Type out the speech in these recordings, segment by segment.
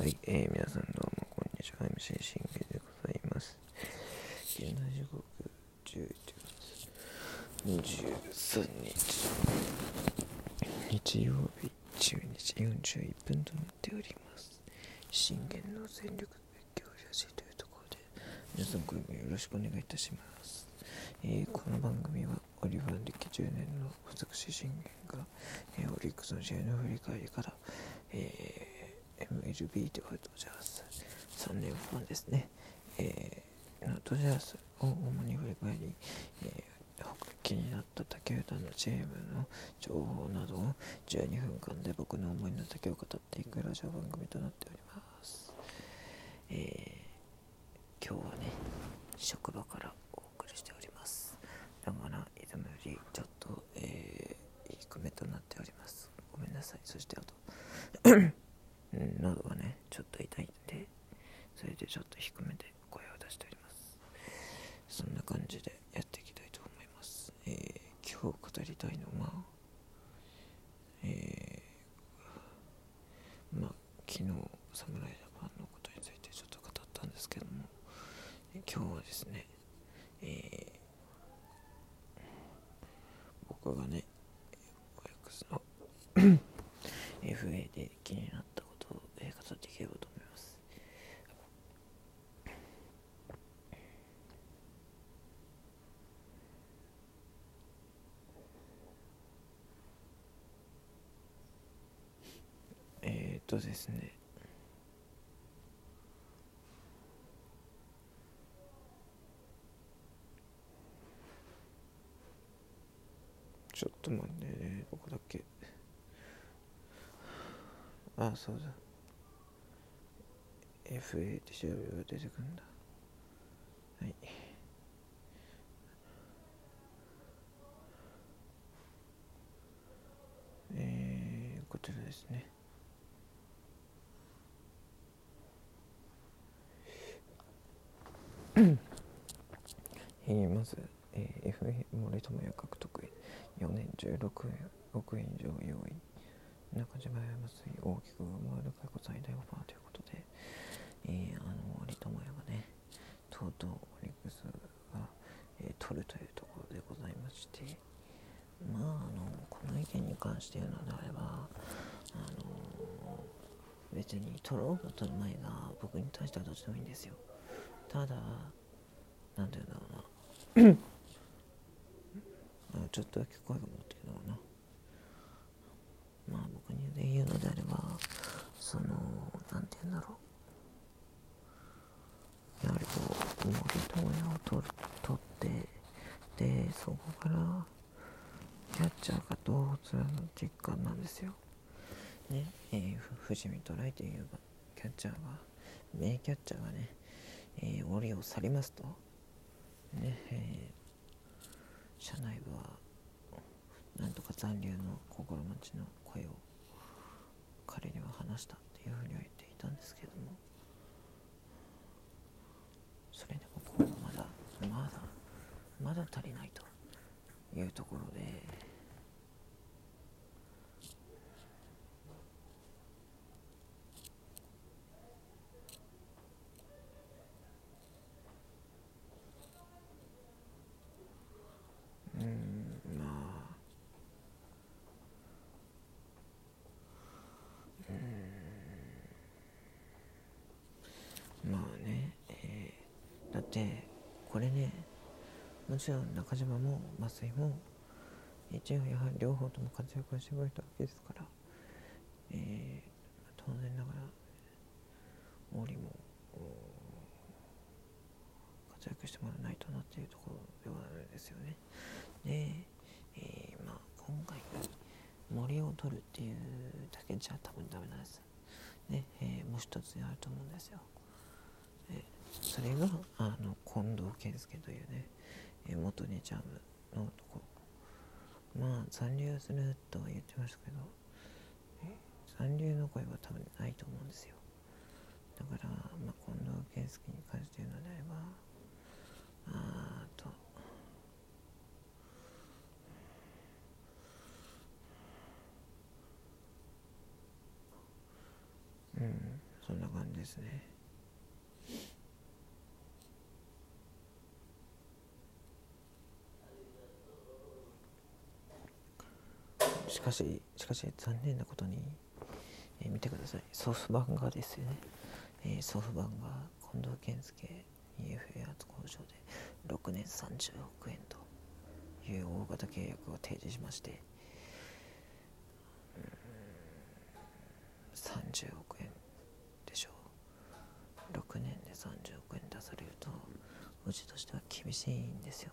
はい、えー、皆さんどうもこんにちは。MC 信玄でございます。現在時刻11月23日日曜日12時41分となっております信玄の全力勉強ラジというところで皆さんこれもよろしくお願いいたします、えーこの番組はオリバン歴10年の私信玄が、えーオリックスの試合の振り返りから、えー MLB ではドジャース3年間ですね、えーのドジャースを主に振り返り、えー気になった他球団のチームの情報などを12分間で僕の思いの丈を語っていくラジオ番組となっております、えー今日はね職場からお送りしております。だからいつもよりちょっと、えー低めとなっております。ごめんなさい。そしてあと喉がねちょっと痛いんでそれでちょっと低めで声を出しております。そんな感じでやっていきたいと思います、えー今日語りたいのはえーまあ昨日侍ジャパンのことについてちょっと語ったんですけども今日はですねえー僕がねオリックスの FA で気になったを、えー語っていければと思います。えー、っとですね。ちょっと待ってね。どこだっけ。あそうだ。FA って調べれば出てくるんだ。はい。えー、こちらですね。えーまず、えー FA 森友哉獲得へ。4年16億円以上用意中島山水大きく上回る過去最大オファーということで、えーあの森友哉がねとうとうオリックスが、えー取るというところでございましてまああのこの意見に関して言うのであればあの別に取ろうが取る前が僕に対してはどっちでもいいんですよ。ただなんていうんだろうな。ちょっとだけ声が持ってるのかなまあ僕にで言うのであればそのなんだろう。やはりこう森友哉を取る取ってでそこからキャッチャーがどうするの実感なんですよ。ねえー、ふ藤見とライというキャッチャーが名キャッチャーがね、えー、檻を去りますと。ねえー社内部はなんとか残留の心待ちの声を彼には話したっていうふうには言ってたんですけども。それでもこうまだまだまだ足りないというところでうーんまあうーんまあね、えーだってこれねもちろん中島も増井も一応やはり両方とも活躍をしてくれたわけですから、えー当然ながら森も活躍してもらわないとなっていうところではあるんですよね。で、えーまあ、今回森を取るっていうだけじゃ多分ダメなんです。ねえーもう一つあると思うんですよ。えーそれがあの近藤健介というね、えー元日ハムのとこまあ残留するとは言ってましたけど、残留の声は多分ないと思うんですよ。だから、まあ、近藤健介に関して言うのであればあーとうんそんな感じですねしかししかし残念なことに、えー見てください。ソフトバンがですよね、えーソフトバンが近藤健介 EFA 発工場で6年30億円という大型契約を提示しましてうーん30億円でしょう。6年で30億円出されるとうちとしては厳しいんですよ。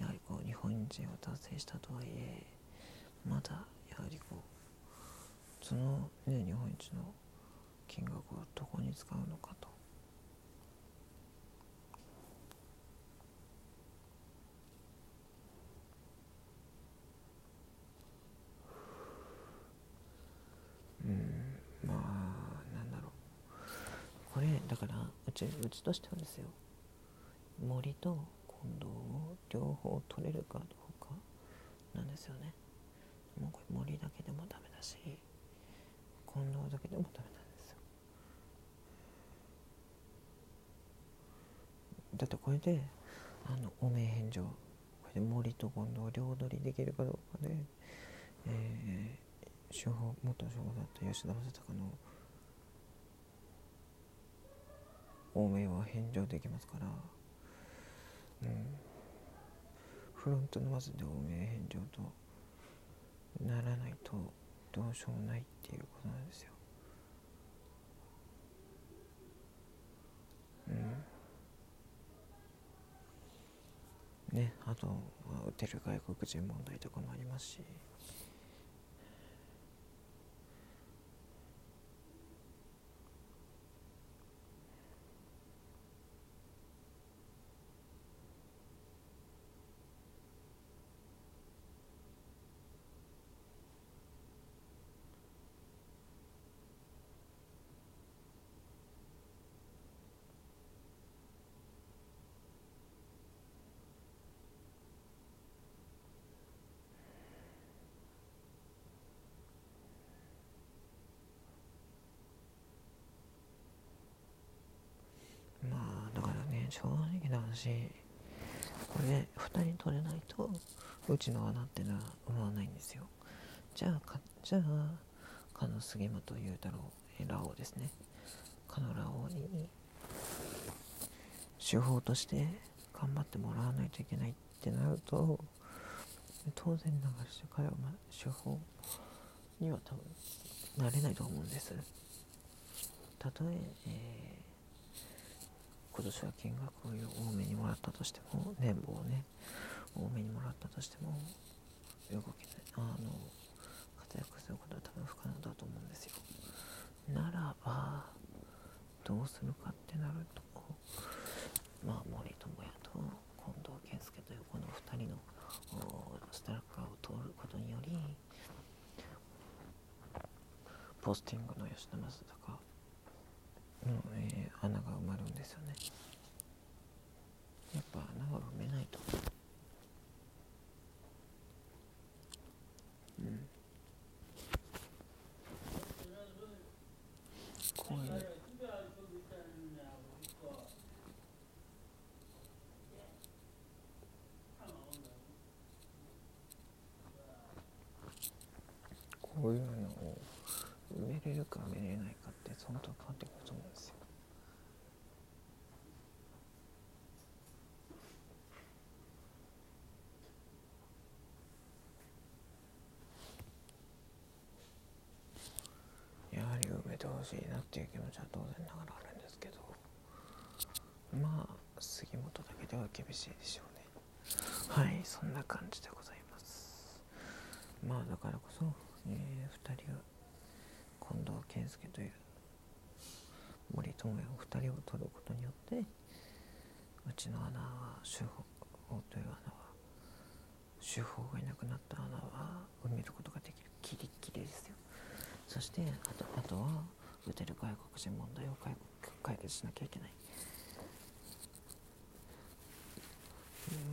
やはりこう日本人を達成したとはいえまだやはりこうそのね日本一の金額をどこに使うのかと。うんまあなんだろう。これだからうちうちとしてはですよ。森と近藤を両方取れるかどうかなんですよね。もうこれ森だけでもダメだし近藤だけでもダメなんですよ。だってこれであの汚名返上これで森と近藤両取りできるかどうかで、えー、主砲元主砲だった吉田正尚の汚名は返上できますから、うん、フロントのまずで汚名返上とならないとどうしようもないっていうことなんですよ。うん。ね、あと、まあ、打てる外国人問題とかもありますし。まあだからね正直な話これ2人取れないとうちの穴ってのは思わないんですよ。じゃあかじゃあかの杉本裕太郎えラオウですね。かのラオウに手法として頑張ってもらわないといけないってなると当然ながら彼は手法には多分なれないと思うんです。たとええー今年は金額を多めにもらったとしても年俸をね多めにもらったとしても動けないあの活躍することは多分不可能だと思うんですよ。ならばどうするかってなるとまあ森友哉と近藤健介というこの2人のストラッカーを通ることによりポスティングの吉田正尚、まるんですよね。やっぱ穴が埋めないと。うん。こういうこういうのを埋めれるか埋めれないかって相当変わってくると思うんですよやはり埋めてほしいなっていう気持ちは当然ながらあるんですけど。まあ杉本だけでは厳しいでしょうね。はいそんな感じでございます。まあだからこそ、え2人が近藤健介という森友哉お二人を取ることによってうちの穴は主砲という穴は主砲がいなくなった穴は埋めることができるキリッキリですよ。そしてあとあとは打てる外国人問題を解解決しなきゃいけない。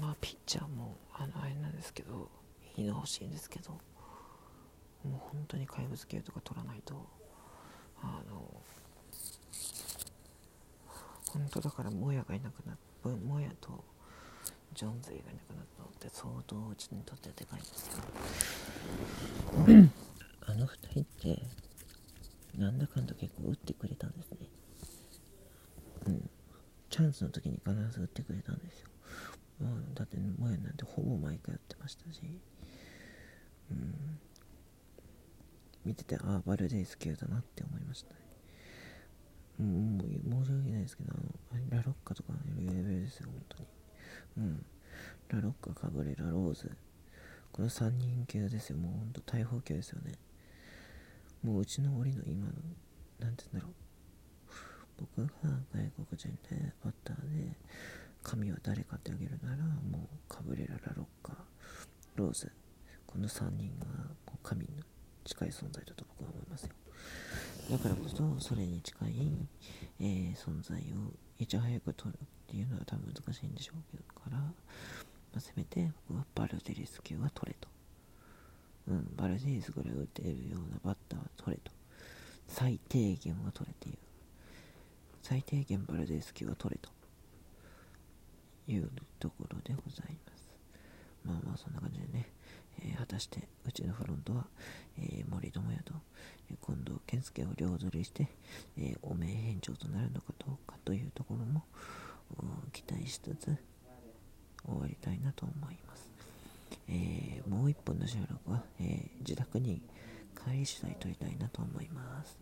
まあピッチャーもあのあれなんですけどいいの欲しいんですけどもう本当に怪物系とか取らないとあのだからモヤがいなくなったモヤとジョンズイがいなくなったのって相当うちにとってはでかいんですよ。あの二人ってなんだかんだ結構打ってくれたんですねうんチャンスの時に必ず打ってくれたんですよまあ、だってモヤなんてほぼ毎回打ってましたしうん見ててああバルデイス級だなって思いましたねうん、もう申し訳ないですけど、あの、ラロッカとかのレベルですよ、本当に。うん。ラロッカ、カブレラ、ローズ。この3人級ですよ、もうほんと大砲級ですよね。もううちの檻の今の、なんて言うんだろう。僕が外国人でバッターで、神は誰かってあげるなら、もうカブレラ、ラロッカ、ローズ。この3人がもう神の近い存在だと僕は思いますよ。だからこそそれに近い、えー、存在をいち早く取るっていうのは多分難しいんでしょうけどから、まあ、せめて僕はバルデリス級は取れと。うん、バルデリスぐらい打てるようなバッターは取れと。最低限は取れていう。最低限バルデリス級は取れと。いうところでございます。まあまあそんな感じでね、えー、果たしてうちのフロントは、えー、森友哉と、え、近藤健介を両取りして、えお名返上となるのかどうかというところも期待しつつ終わりたいなと思います。えもう一本の収録は、え自宅に帰り次第撮りたいなと思います。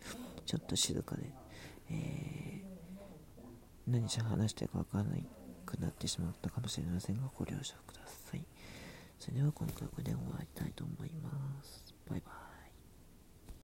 ちょっと静かで、え何し話してるかわからないくなってしまったかもしれませんがご了承ください。それでは今回これで終わりたいと思います。バイバイ。